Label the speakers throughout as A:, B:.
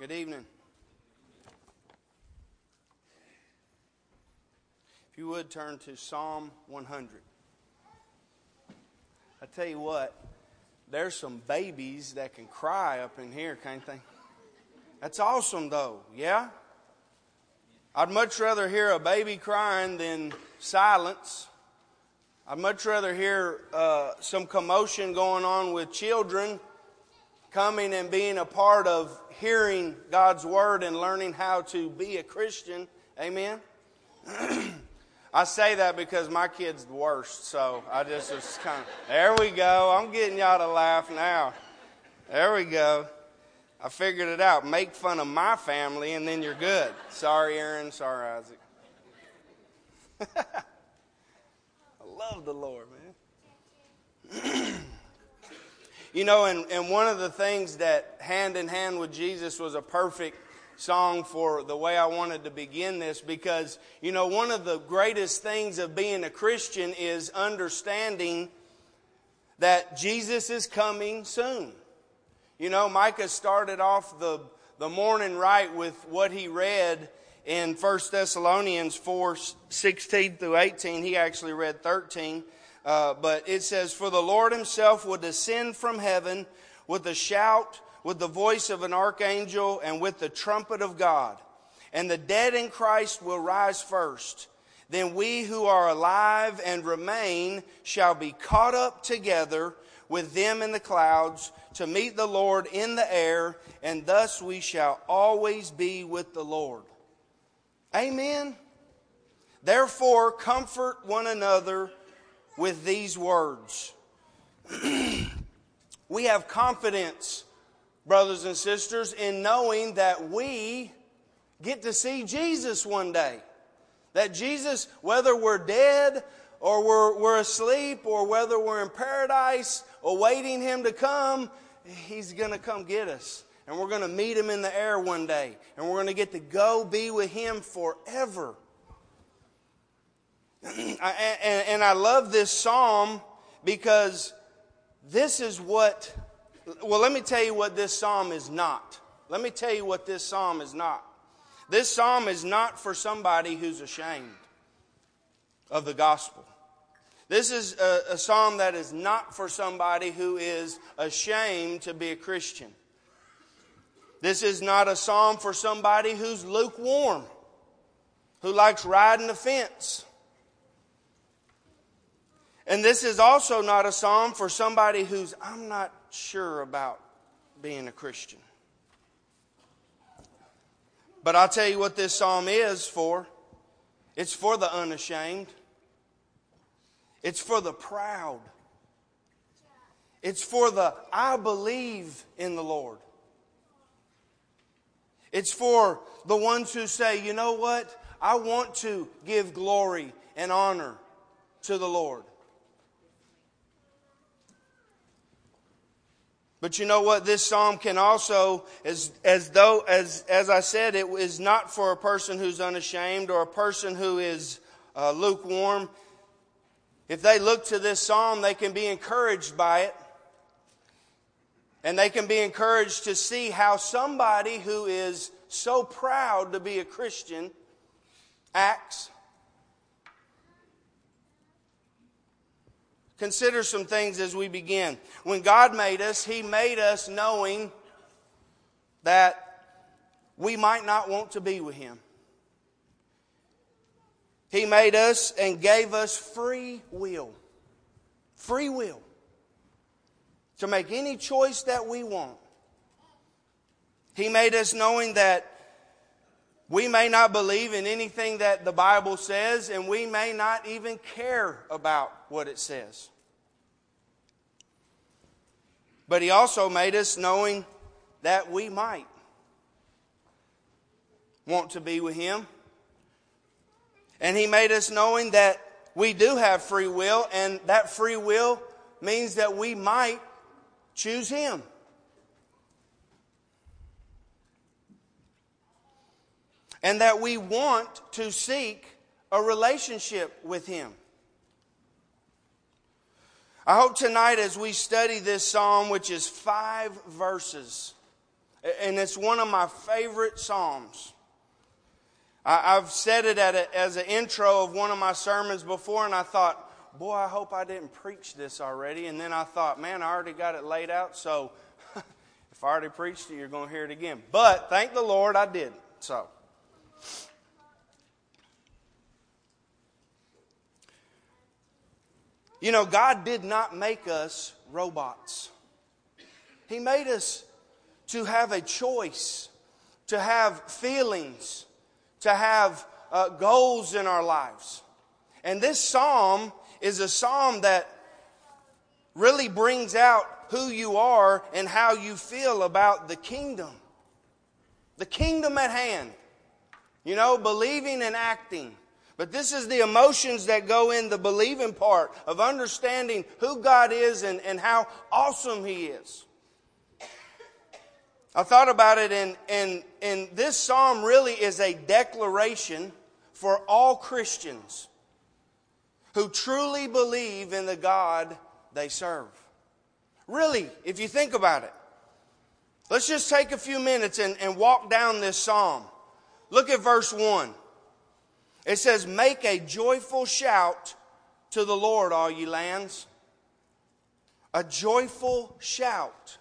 A: Good evening. If you would turn to Psalm 100. I tell you what, there's some babies that can cry up in here, can't they? That's awesome, though, yeah? I'd much rather hear a baby crying than silence. I'd much rather hear uh, some commotion going on with children coming and being a part of hearing God's word and learning how to be a Christian. Amen. I say that because my kid's the worst, so I just was kind of, there we go. I'm getting y'all to laugh now. There we go. I figured it out. Make fun of my family and then you're good. Sorry, Aaron. Sorry, Isaac. I love the Lord, man. You know, and, and one of the things that hand in hand with Jesus was a perfect song for the way I wanted to begin this because, you know, one of the greatest things of being a Christian is understanding that Jesus is coming soon. You know, Micah started off the, the morning right with what he read in 1 Thessalonians 4 16 through 18. He actually read 13. Uh, but it says, For the Lord himself will descend from heaven with a shout, with the voice of an archangel, and with the trumpet of God. And the dead in Christ will rise first. Then we who are alive and remain shall be caught up together with them in the clouds to meet the Lord in the air, and thus we shall always be with the Lord. Amen. Therefore, comfort one another with these words. we have confidence, brothers and sisters, in knowing that we get to see Jesus one day. That Jesus, whether we're dead or we're, we're asleep or whether we're in paradise awaiting Him to come, He's going to come get us. And we're going to meet Him in the air one day. And we're going to get to go be with Him forever. and I love this psalm because this is what, well, let me tell you what this psalm is not. Let me tell you what this psalm is not. This psalm is not for somebody who's ashamed of the gospel. This is a, a, psalm that is not for somebody who is ashamed to be a Christian. This is not a psalm for somebody who's lukewarm, who likes riding the fence. And this is also not a psalm for somebody who's, I'm not sure about being a Christian. But I'll tell you what this psalm is for it's for the unashamed, it's for the proud, it's for the I believe in the Lord. It's for the ones who say, you know what? I want to give glory and honor to the Lord. But you know what? This psalm can also, as, as though, as, as I said, it is not for a person who's unashamed or a person who is uh, lukewarm. If they look to this psalm, they can be encouraged by it. And they can be encouraged to see how somebody who is so proud to be a Christian acts. Consider some things as we begin. When God made us, He made us knowing that we might not want to be with Him. He made us and gave us free will. Free will. To make any choice that we want. He made us knowing that we may not believe in anything that the Bible says, and we may not even care about what it says. But He also made us knowing that we might want to be with Him. And He made us knowing that we do have free will, and that free will means that we might choose Him. And that we want to seek a relationship with Him. I hope tonight, as we study this psalm, which is five verses, and it's one of my favorite Psalms. I, have said it a, as an intro of one of my sermons before, and I thought, boy, I hope I didn't preach this already. And then I thought, man, I already got it laid out, so if I already preached it, you're going to hear it again. But thank the Lord I didn't. So. You know, God did not make us robots. He made us to have a choice, to have feelings, to have uh, goals in our lives. And this psalm is a psalm that really brings out who you are and how you feel about the kingdom. The kingdom at hand. You know, believing and acting. But this is the emotions that go in the believing part of understanding who God is and, and how awesome He is. I thought about it, and, and, and this psalm really is a declaration for all Christians who truly believe in the God they serve. Really, if you think about it, let's just take a few minutes and, and walk down this psalm. Look at verse 1. It says, Make a joyful shout to the Lord, all ye lands. A joyful shout.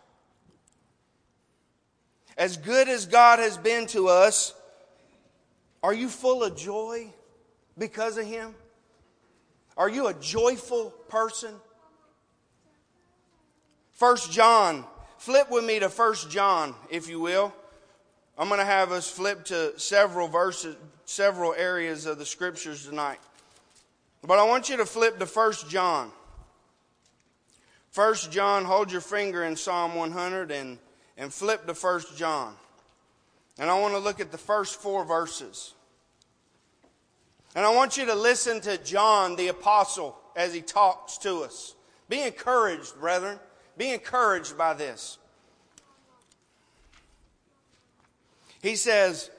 A: As good as God has been to us, are you full of joy because of Him? Are you a joyful person? First John, flip with me to First John, if you will. I'm going to have us flip to several verses, several areas of the scriptures tonight. But I want you to flip to 1 John. 1 John, hold your finger in Psalm 100 and, and flip to 1 John. And I want to look at the first four verses. And I want you to listen to John the apostle as he talks to us. Be encouraged, brethren. Be encouraged by this. He says,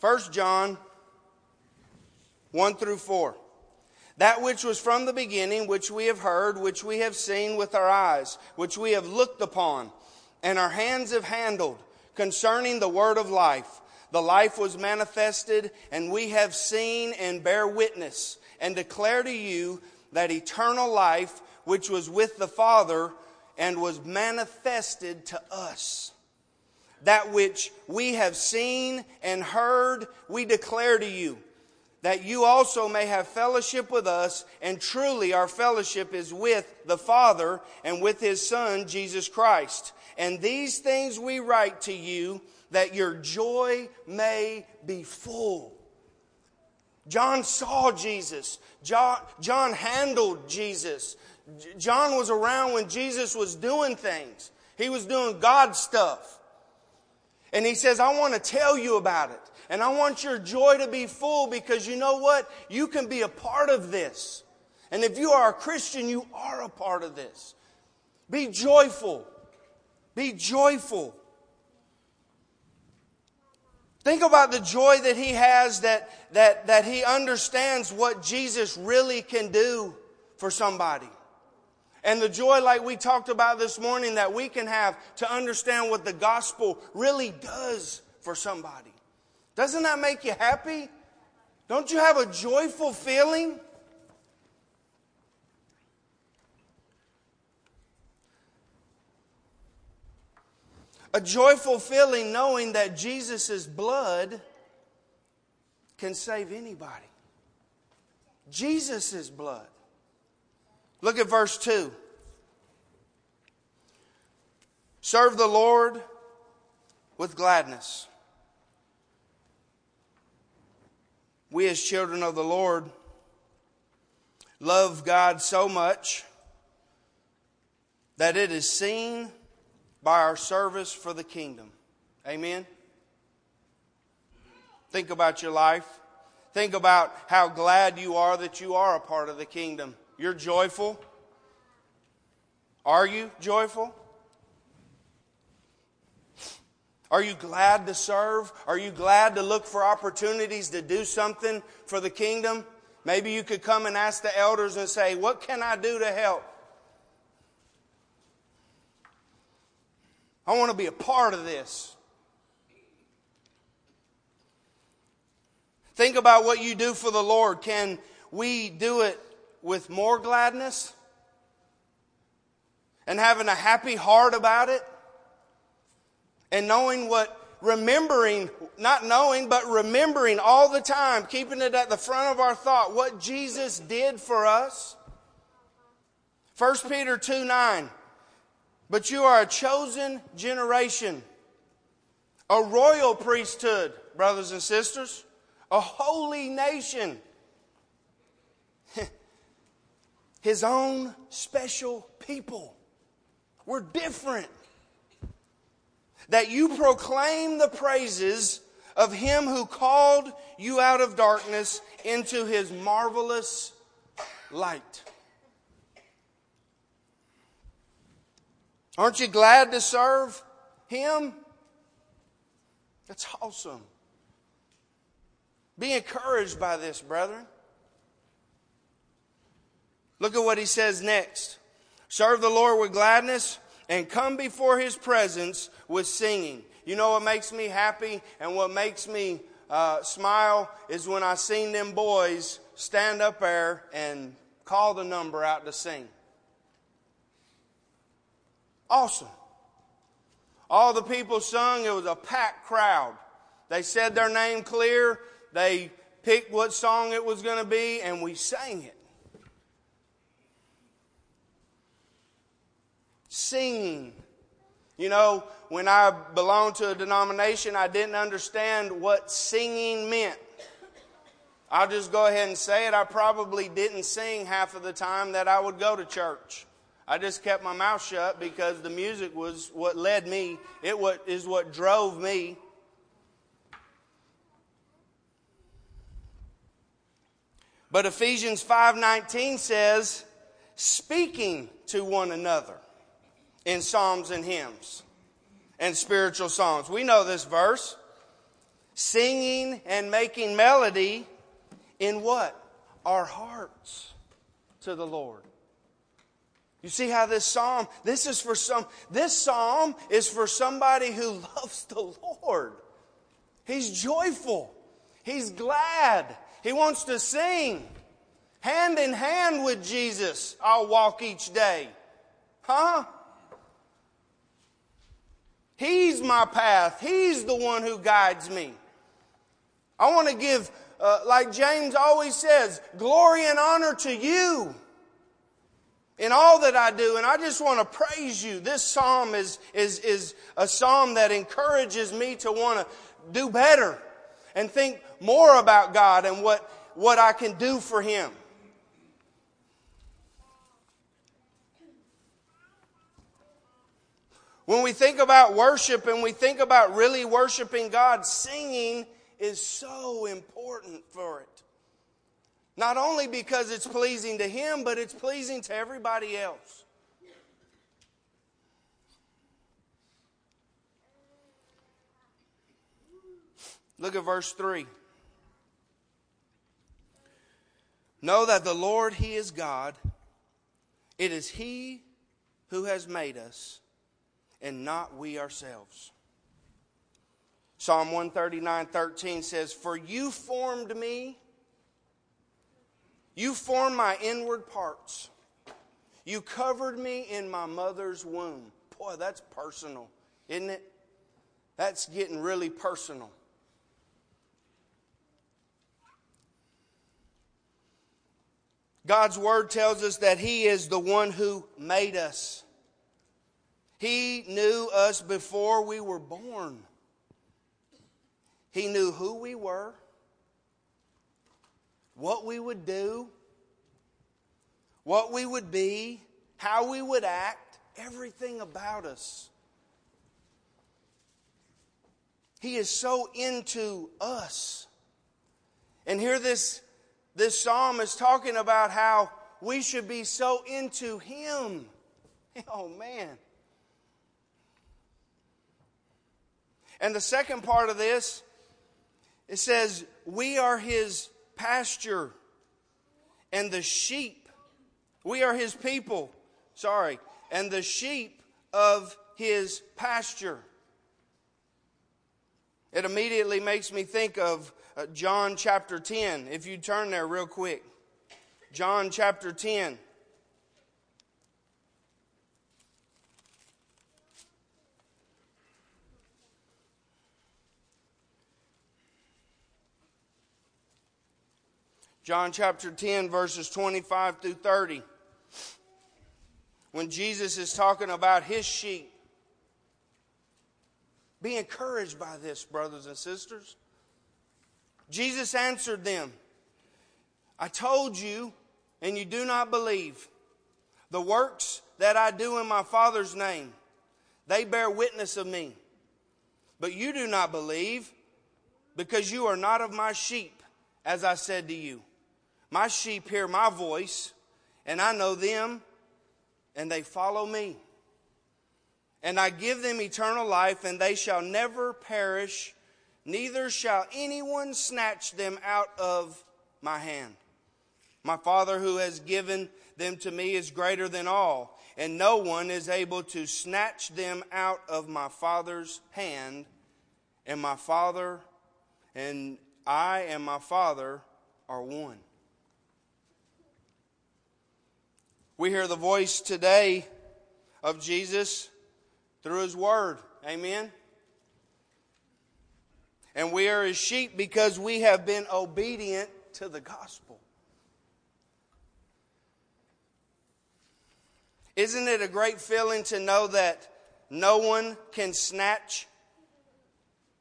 A: 1 John 1 through 4. That which was from the beginning, which we have heard, which we have seen with our eyes, which we have looked upon, and our hands have handled, concerning the word of life. The life was manifested, and we have seen and bear witness, and declare to you that eternal life, which was with the Father, and was manifested to us. That which we have seen and heard, we declare to you that you also may have fellowship with us, and truly our fellowship is with the Father and with His Son, Jesus Christ. And these things we write to you that your joy may be full. John saw Jesus. John, handled Jesus. John was around when Jesus was doing things. He was doing God stuff. And he says, I want to tell you about it. And I want your joy to be full because you know what? You can be a part of this. And if you are a Christian, you are a part of this. Be joyful. Be joyful. Think about the joy that he has that, that, that he understands what Jesus really can do for somebody. And the joy, like we talked about this morning, that we can have to understand what the gospel really does for somebody. Doesn't that make you happy? Don't you have a joyful feeling? A joyful feeling knowing that Jesus' blood can save anybody. Jesus' blood. Look at verse 2. Serve the Lord with gladness. we as children of the Lord love God so much that it is seen by our service for the kingdom. Amen. Think about your life. Think about how glad you are that you are a part of the kingdom. You're joyful? Are you joyful? Are you glad to serve? Are you glad to look for opportunities to do something for the kingdom? Maybe you could come and ask the elders and say, What can I do to help? I want to be a part of this. Think about what you do for the Lord. Can we do it with more gladness? And having a happy heart about it? And knowing what, remembering, not knowing, but remembering all the time, keeping it at the front of our thought, what Jesus did for us? 1 Peter 2 9. But you are a chosen generation, a royal priesthood, brothers and sisters, a holy nation, his own special people. We're different. That you proclaim the praises of him who called you out of darkness into his marvelous light. Aren't you glad to serve Him? That's awesome. Be encouraged by this, brethren. Look at what he says next. Serve the Lord with gladness and come before his presence with singing. You know what makes me happy and what makes me uh, smile is when I seen them boys stand up there and call the number out to sing. Awesome. All the people sung. It was a packed crowd. They said their name clear. They picked what song it was going to be, and we sang it. Singing. You know, when I belonged to a denomination, I didn't understand what singing meant. I'll just go ahead and say it. I probably didn't sing half of the time that I would go to church. I just kept my mouth shut because the music was what led me. It what is what drove me. But Ephesians 5:19 says, speaking to one another in psalms and hymns and spiritual songs. We know this verse. Singing and making melody in what? Our hearts to the Lord. You see how this psalm, this is for some, this psalm is for somebody who loves the Lord. He's joyful. He's glad. He wants to sing. Hand in hand with Jesus, I'll walk each day. Huh? He's my path. He's the one who guides me. I want to give, uh, like James always says, glory and honor to you in all that I do. And I just want to praise you. This psalm is, is, is a psalm that encourages me to want to do better and think more about God and what, what I can do for Him. When we think about worship and we think about really worshiping God, singing is so important for it. Not only because it's pleasing to Him, but it's pleasing to everybody else. Look at verse 3. Know that the Lord, He is God. It is He who has made us, and not we ourselves. Psalm 139 13 says, For you formed me you formed my inward parts. You covered me in my mother's womb. Boy, that's personal, isn't it? That's getting really personal. God's word tells us that He is the one who made us. He knew us before we were born. He knew who we were what we would do, what we would be, how we would act, everything about us. He is so into us. And here this, this psalm is talking about how we should be so into Him. Oh, man. And the second part of this, it says, We are His pasture and the sheep. We are his people, sorry, and the sheep of his pasture. It immediately makes me think of uh, John chapter 10. If you turn there real quick. John chapter 10. John chapter 10, verses 25 through 30. When Jesus is talking about his sheep. Be encouraged by this, brothers and sisters. Jesus answered them I told you, and you do not believe. The works that I do in my Father's name, they bear witness of me. But you do not believe because you are not of my sheep, as I said to you. My sheep hear my voice, and I know them, and they follow me. And I give them eternal life, and they shall never perish, neither shall anyone snatch them out of my hand. My Father who has given them to me is greater than all, and no one is able to snatch them out of my Father's hand. And my Father and I and my Father are one. We hear the voice today of Jesus through his word. Amen. And we are his sheep because we have been obedient to the gospel. Isn't it a great feeling to know that no one can snatch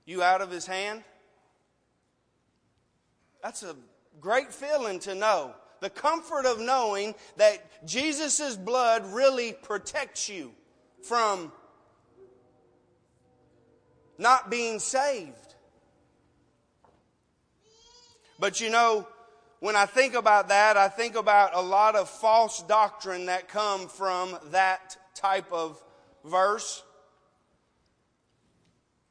A: you out of his hand? That's a great feeling to know the comfort of knowing that Jesus' blood really protects you from not being saved. But you know, when I think about that, I think about a lot of false doctrine that come from that type of verse.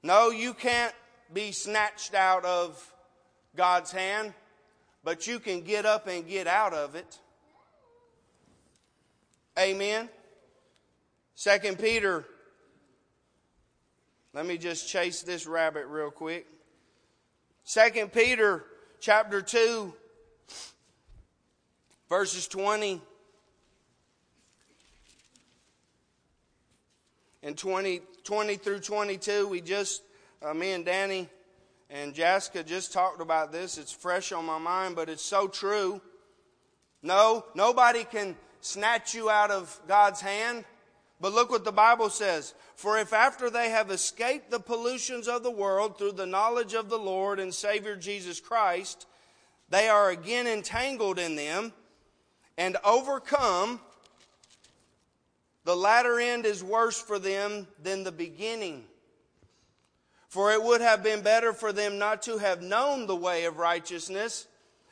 A: No, you can't be snatched out of God's hand but you can get up and get out of it. Amen. Second Peter. Let me just chase this rabbit real quick. Second Peter chapter 2 verses 20 and 20, 20 through 22 we just uh, me and Danny and Jessica just talked about this. It's fresh on my mind, but it's so true. No, nobody can snatch you out of God's hand. But look what the Bible says. For if after they have escaped the pollutions of the world through the knowledge of the Lord and Savior Jesus Christ, they are again entangled in them and overcome, the latter end is worse for them than the beginning. For it would have been better for them not to have known the way of righteousness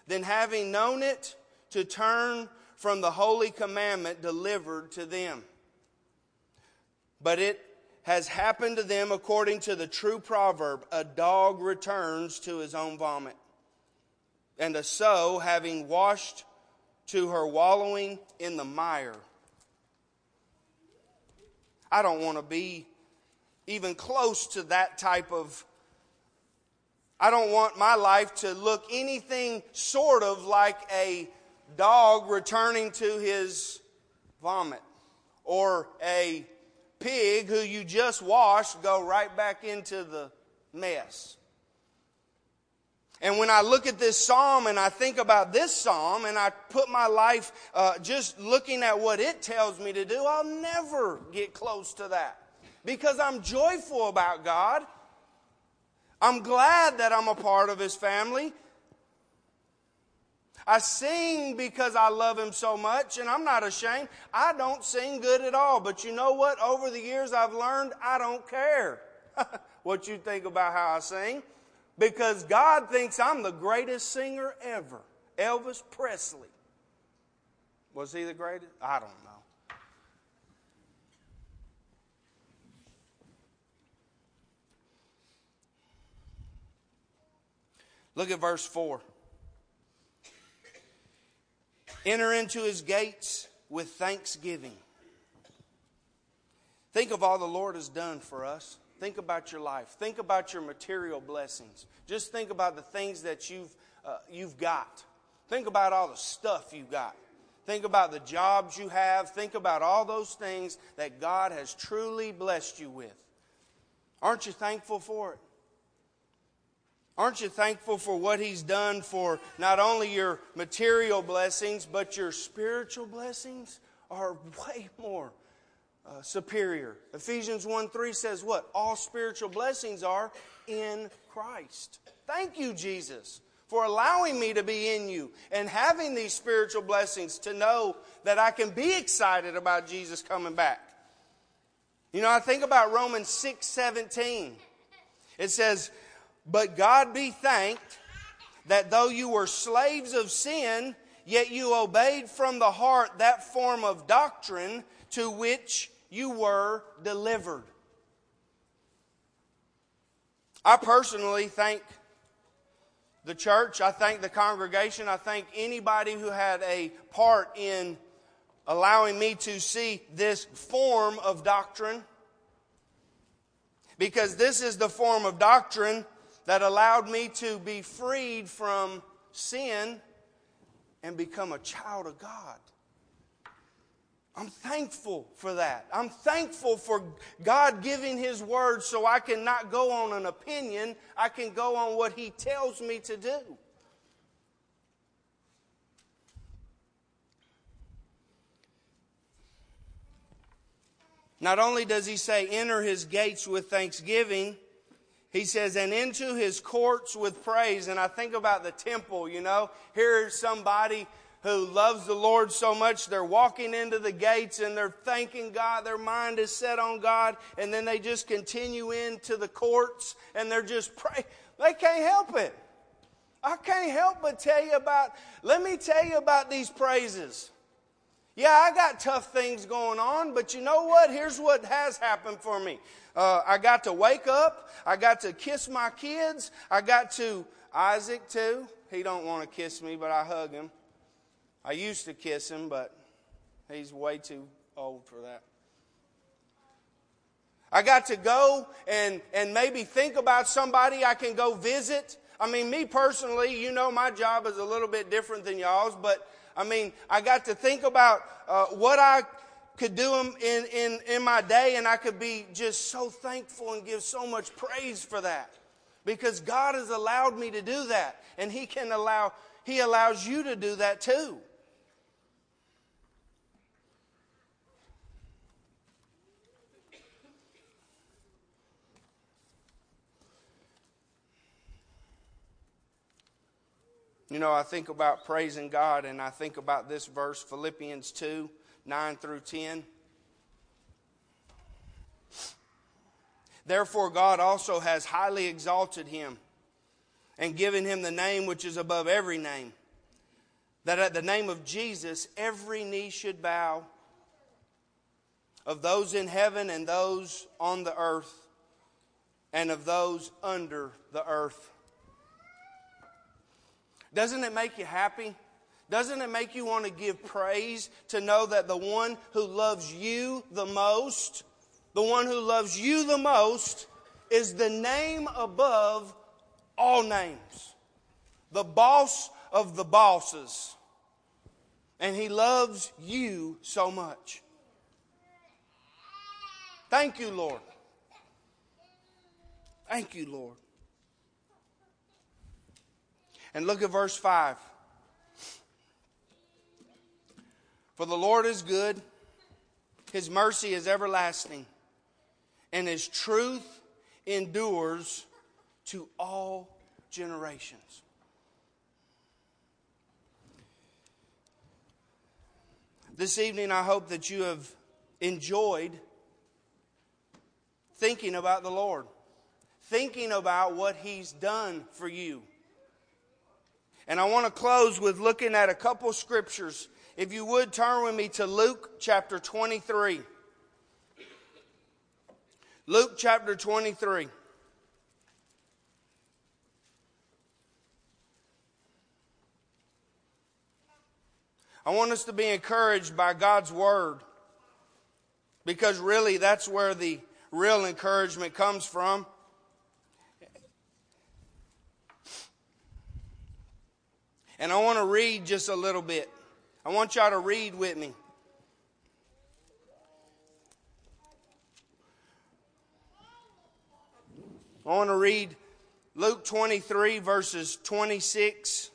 A: than having known it to turn from the holy commandment delivered to them. But it has happened to them according to the true proverb a dog returns to his own vomit, and a sow, having washed to her wallowing in the mire. I don't want to be even close to that type of. I don't want my life to look anything sort of like a dog returning to his vomit or a pig who you just washed go right back into the mess. And when I look at this psalm and I think about this psalm and I put my life uh, just looking at what it tells me to do, I'll never get close to that because I'm joyful about God. I'm glad that I'm a part of His family. I sing because I love Him so much, and I'm not ashamed. I don't sing good at all, but you know what? Over the years, I've learned I don't care what you think about how I sing because God thinks I'm the greatest singer ever. Elvis Presley. Was he the greatest? I don't know. Look at verse 4. Enter into his gates with thanksgiving. Think of all the Lord has done for us. Think about your life. Think about your material blessings. Just think about the things that you've, uh, you've got. Think about all the stuff you've got. Think about the jobs you have. Think about all those things that God has truly blessed you with. Aren't you thankful for it? Aren't you thankful for what He's done for not only your material blessings, but your spiritual blessings are way more uh, superior. Ephesians 1 3 says what? All spiritual blessings are in Christ. Thank you, Jesus, for allowing me to be in you and having these spiritual blessings to know that I can be excited about Jesus coming back. You know, I think about Romans 6 17. It says, But God be thanked that though you were slaves of sin, yet you obeyed from the heart that form of doctrine to which you were delivered. I personally thank the church, I thank the congregation, I thank anybody who had a part in allowing me to see this form of doctrine. Because this is the form of doctrine that allowed me to be freed from sin and become a child of God. I'm thankful for that. I'm thankful for God giving His word so I can not go on an opinion. I can go on what He tells me to do. Not only does He say, enter His gates with thanksgiving, He says, and into His courts with praise. And I think about the temple, you know. Here's somebody who loves the Lord so much, they're walking into the gates and they're thanking God. Their mind is set on God. And then they just continue into the courts and they're just praying. They can't help it. I can't help but tell you about, let me tell you about these praises. Yeah, I got tough things going on, but you know what? Here's what has happened for me. Uh, I got to wake up. I got to kiss my kids. I got to Isaac too. He don't want to kiss me, but I hug him. I used to kiss him, but he's way too old for that. I got to go and, and maybe think about somebody I can go visit. I mean, me personally, you know, my job is a little bit different than y'all's, but I mean, I got to think about uh, what I could do in, in, in my day, and I could be just so thankful and give so much praise for that. Because God has allowed me to do that, and He can allow, He allows you to do that too. You know, I think about praising God and I think about this verse, Philippians 2 9 through 10. Therefore, God also has highly exalted him and given him the name which is above every name, that at the name of Jesus every knee should bow, of those in heaven and those on the earth, and of those under the earth. Doesn't it make you happy? Doesn't it make you want to give praise to know that the one who loves you the most, the one who loves you the most, is the name above all names, the boss of the bosses. And he loves you so much. Thank you, Lord. Thank you, Lord. And look at verse 5. For the Lord is good, his mercy is everlasting, and his truth endures to all generations. This evening, I hope that you have enjoyed thinking about the Lord, thinking about what He's done for you. And I want to close with looking at a couple scriptures. If you would turn with me to Luke chapter 23. Luke chapter 23. I want us to be encouraged by God's word because really that's where the real encouragement comes from. And I want to read just a little bit. I want y'all to read with me. I want to read Luke 23, verses 26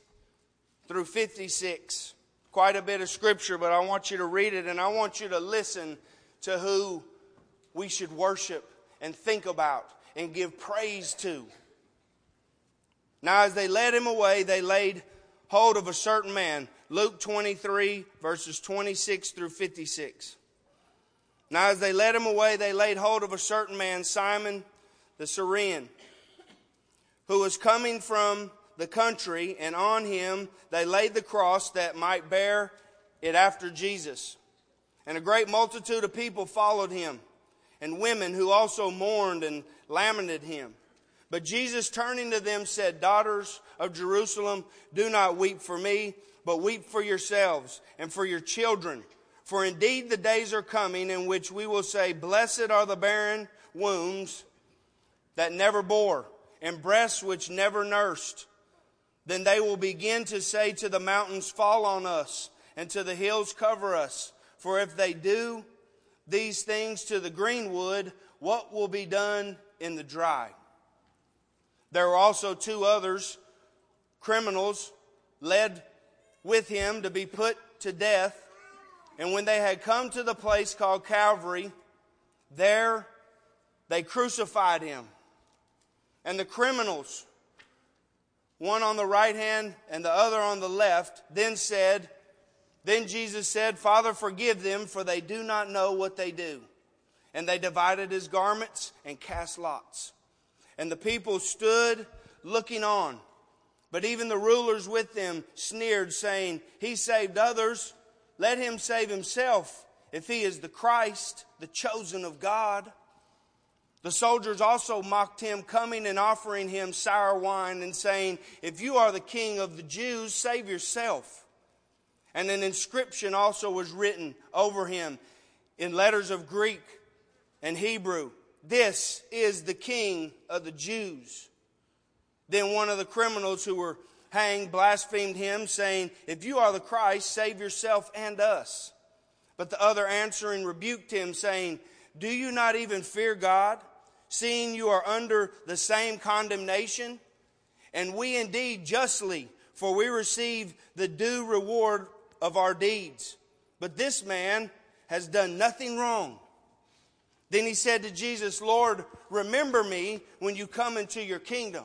A: through 56. Quite a bit of scripture, but I want you to read it and I want you to listen to who we should worship and think about and give praise to. Now, as they led him away, they laid hold of a certain man. Luke 23, verses 26 through 56. Now, as they led him away, they laid hold of a certain man, Simon the Cyrene, who was coming from the country, and on him they laid the cross that might bear it after Jesus. And a great multitude of people followed him, and women who also mourned and lamented him. But Jesus, turning to them, said, Daughters of Jerusalem, do not weep for me, but weep for yourselves and for your children. For indeed the days are coming in which we will say, Blessed are the barren wombs that never bore, and breasts which never nursed. Then they will begin to say to the mountains, Fall on us, and to the hills, Cover us. For if they do these things to the greenwood, what will be done in the dry? There were also two others, criminals, led with him to be put to death. And when they had come to the place called Calvary, there they crucified him and the criminals, one on the right hand and the other on the left, then said, Then Jesus said, Father, forgive them, for they do not know what they do. And they divided his garments and cast lots. And the people stood looking on. But even the rulers with them sneered, saying, He saved others. Let him save himself if he is the Christ, the chosen of God. The soldiers also mocked him, coming and offering him sour wine and saying, If you are the king of the Jews, save yourself. And an inscription also was written over him in letters of Greek and Hebrew This is the king of the Jews. Then one of the criminals who were hanged blasphemed him, saying, If you are the Christ, save yourself and us. But the other answering rebuked him, saying, Do you not even fear God? seeing you are under the same condemnation? And we indeed justly, for we receive the due reward of our deeds. But this man has done nothing wrong. Then he said to Jesus, Lord, remember me when you come into your kingdom.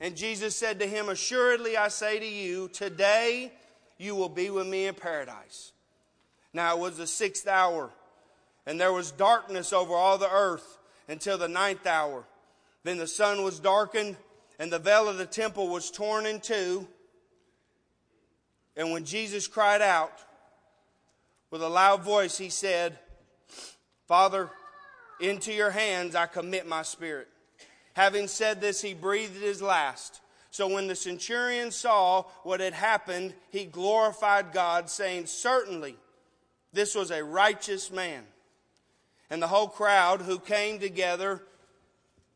A: And Jesus said to him, Assuredly I say to you, today you will be with me in paradise. Now it was the sixth hour, and there was darkness over all the earth until the ninth hour. Then the sun was darkened, and the veil of the temple was torn in two. And when Jesus cried out with a loud voice, he said, Father, into your hands I commit my spirit. Having said this, he breathed his last. So when the centurion saw what had happened, he glorified God, saying, Certainly, this was a righteous man. And the whole crowd who came together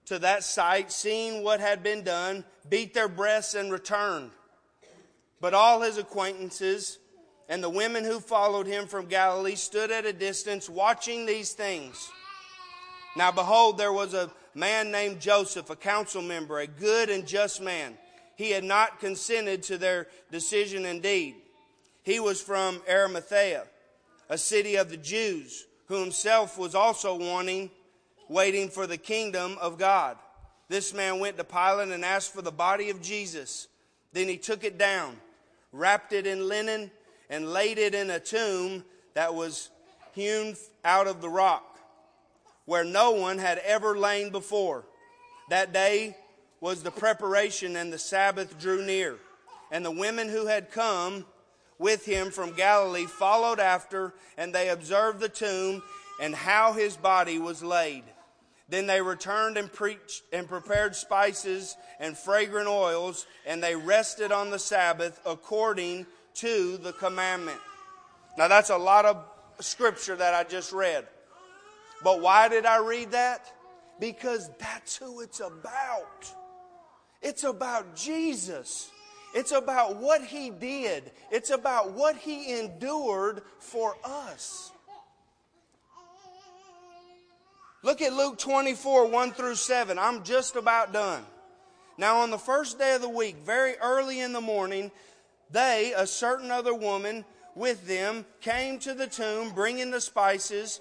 A: to that sight, seeing what had been done, beat their breasts and returned. But all his acquaintances and the women who followed him from Galilee stood at a distance watching these things. Now behold, there was a man named Joseph, a council member, a good and just man. He had not consented to their decision indeed. He was from Arimathea, a city of the Jews who himself was also wanting, waiting for the kingdom of God. This man went to Pilate and asked for the body of Jesus. Then he took it down, wrapped it in linen, and laid it in a tomb that was hewn out of the rock, where no one had ever lain before. That day was the preparation, and the Sabbath drew near. And the women who had come with him from Galilee followed after, and they observed the tomb and how his body was laid. Then they returned and preached and prepared spices and fragrant oils, and they rested on the Sabbath according to the commandment. Now, that's a lot of scripture that I just read. But why did I read that? Because that's who it's about. It's about Jesus. It's about what he did. It's about what he endured for us. Look at Luke 24, 1 through 7. I'm just about done. Now, on the first day of the week, very early in the morning, they, a certain other woman with them, came to the tomb bringing the spices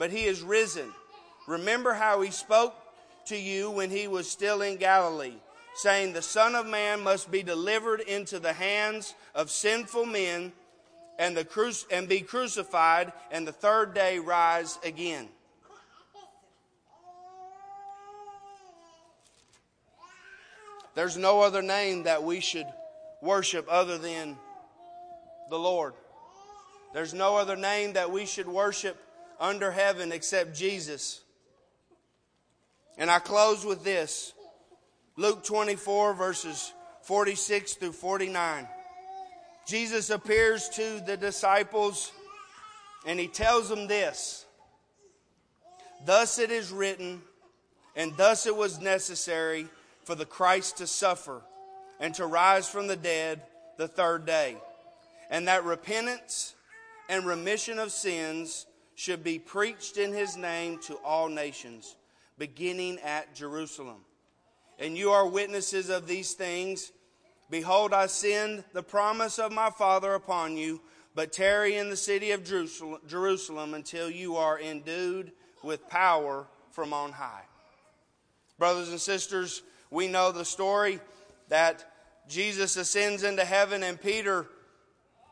A: but he is risen. Remember how he spoke to you when he was still in Galilee, saying, The Son of Man must be delivered into the hands of sinful men and, the cru- and be crucified, and the third day rise again. There's no other name that we should worship other than the Lord. There's no other name that we should worship under heaven except Jesus. And I close with this Luke 24, verses 46 through 49. Jesus appears to the disciples and he tells them this Thus it is written, and thus it was necessary for the Christ to suffer and to rise from the dead the third day, and that repentance and remission of sins should be preached in his name to all nations beginning at Jerusalem. And you are witnesses of these things. Behold, I send the promise of my Father upon you, but tarry in the city of Jerusalem until you are endued with power from on high. Brothers and sisters, we know the story that Jesus ascends into heaven and Peter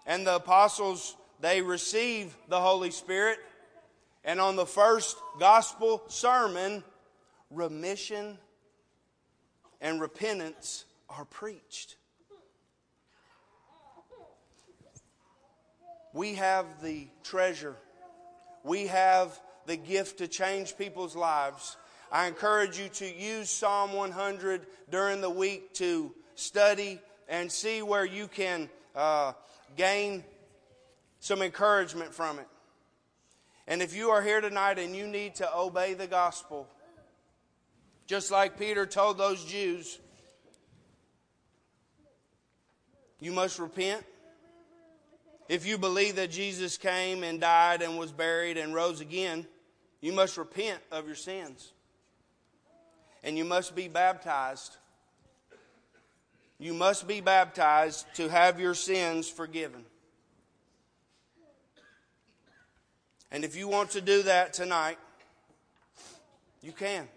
A: and the apostles they receive the Holy Spirit and on the first gospel sermon remission and repentance are preached. We have the treasure. We have the gift to change people's lives. I encourage you to use Psalm 100 during the week to study and see where you can uh, gain some encouragement from it. And if you are here tonight and you need to obey the gospel, just like Peter told those Jews, you must repent. If you believe that Jesus came and died and was buried and rose again, you must repent of your sins. And you must be baptized. You must be baptized to have your sins forgiven. And if you want to do that tonight, you can.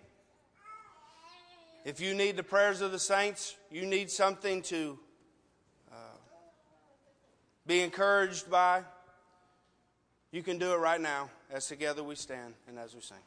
A: If you need the prayers of the saints, you need something to uh, be encouraged by, you can do it right now as together we stand and as we sing.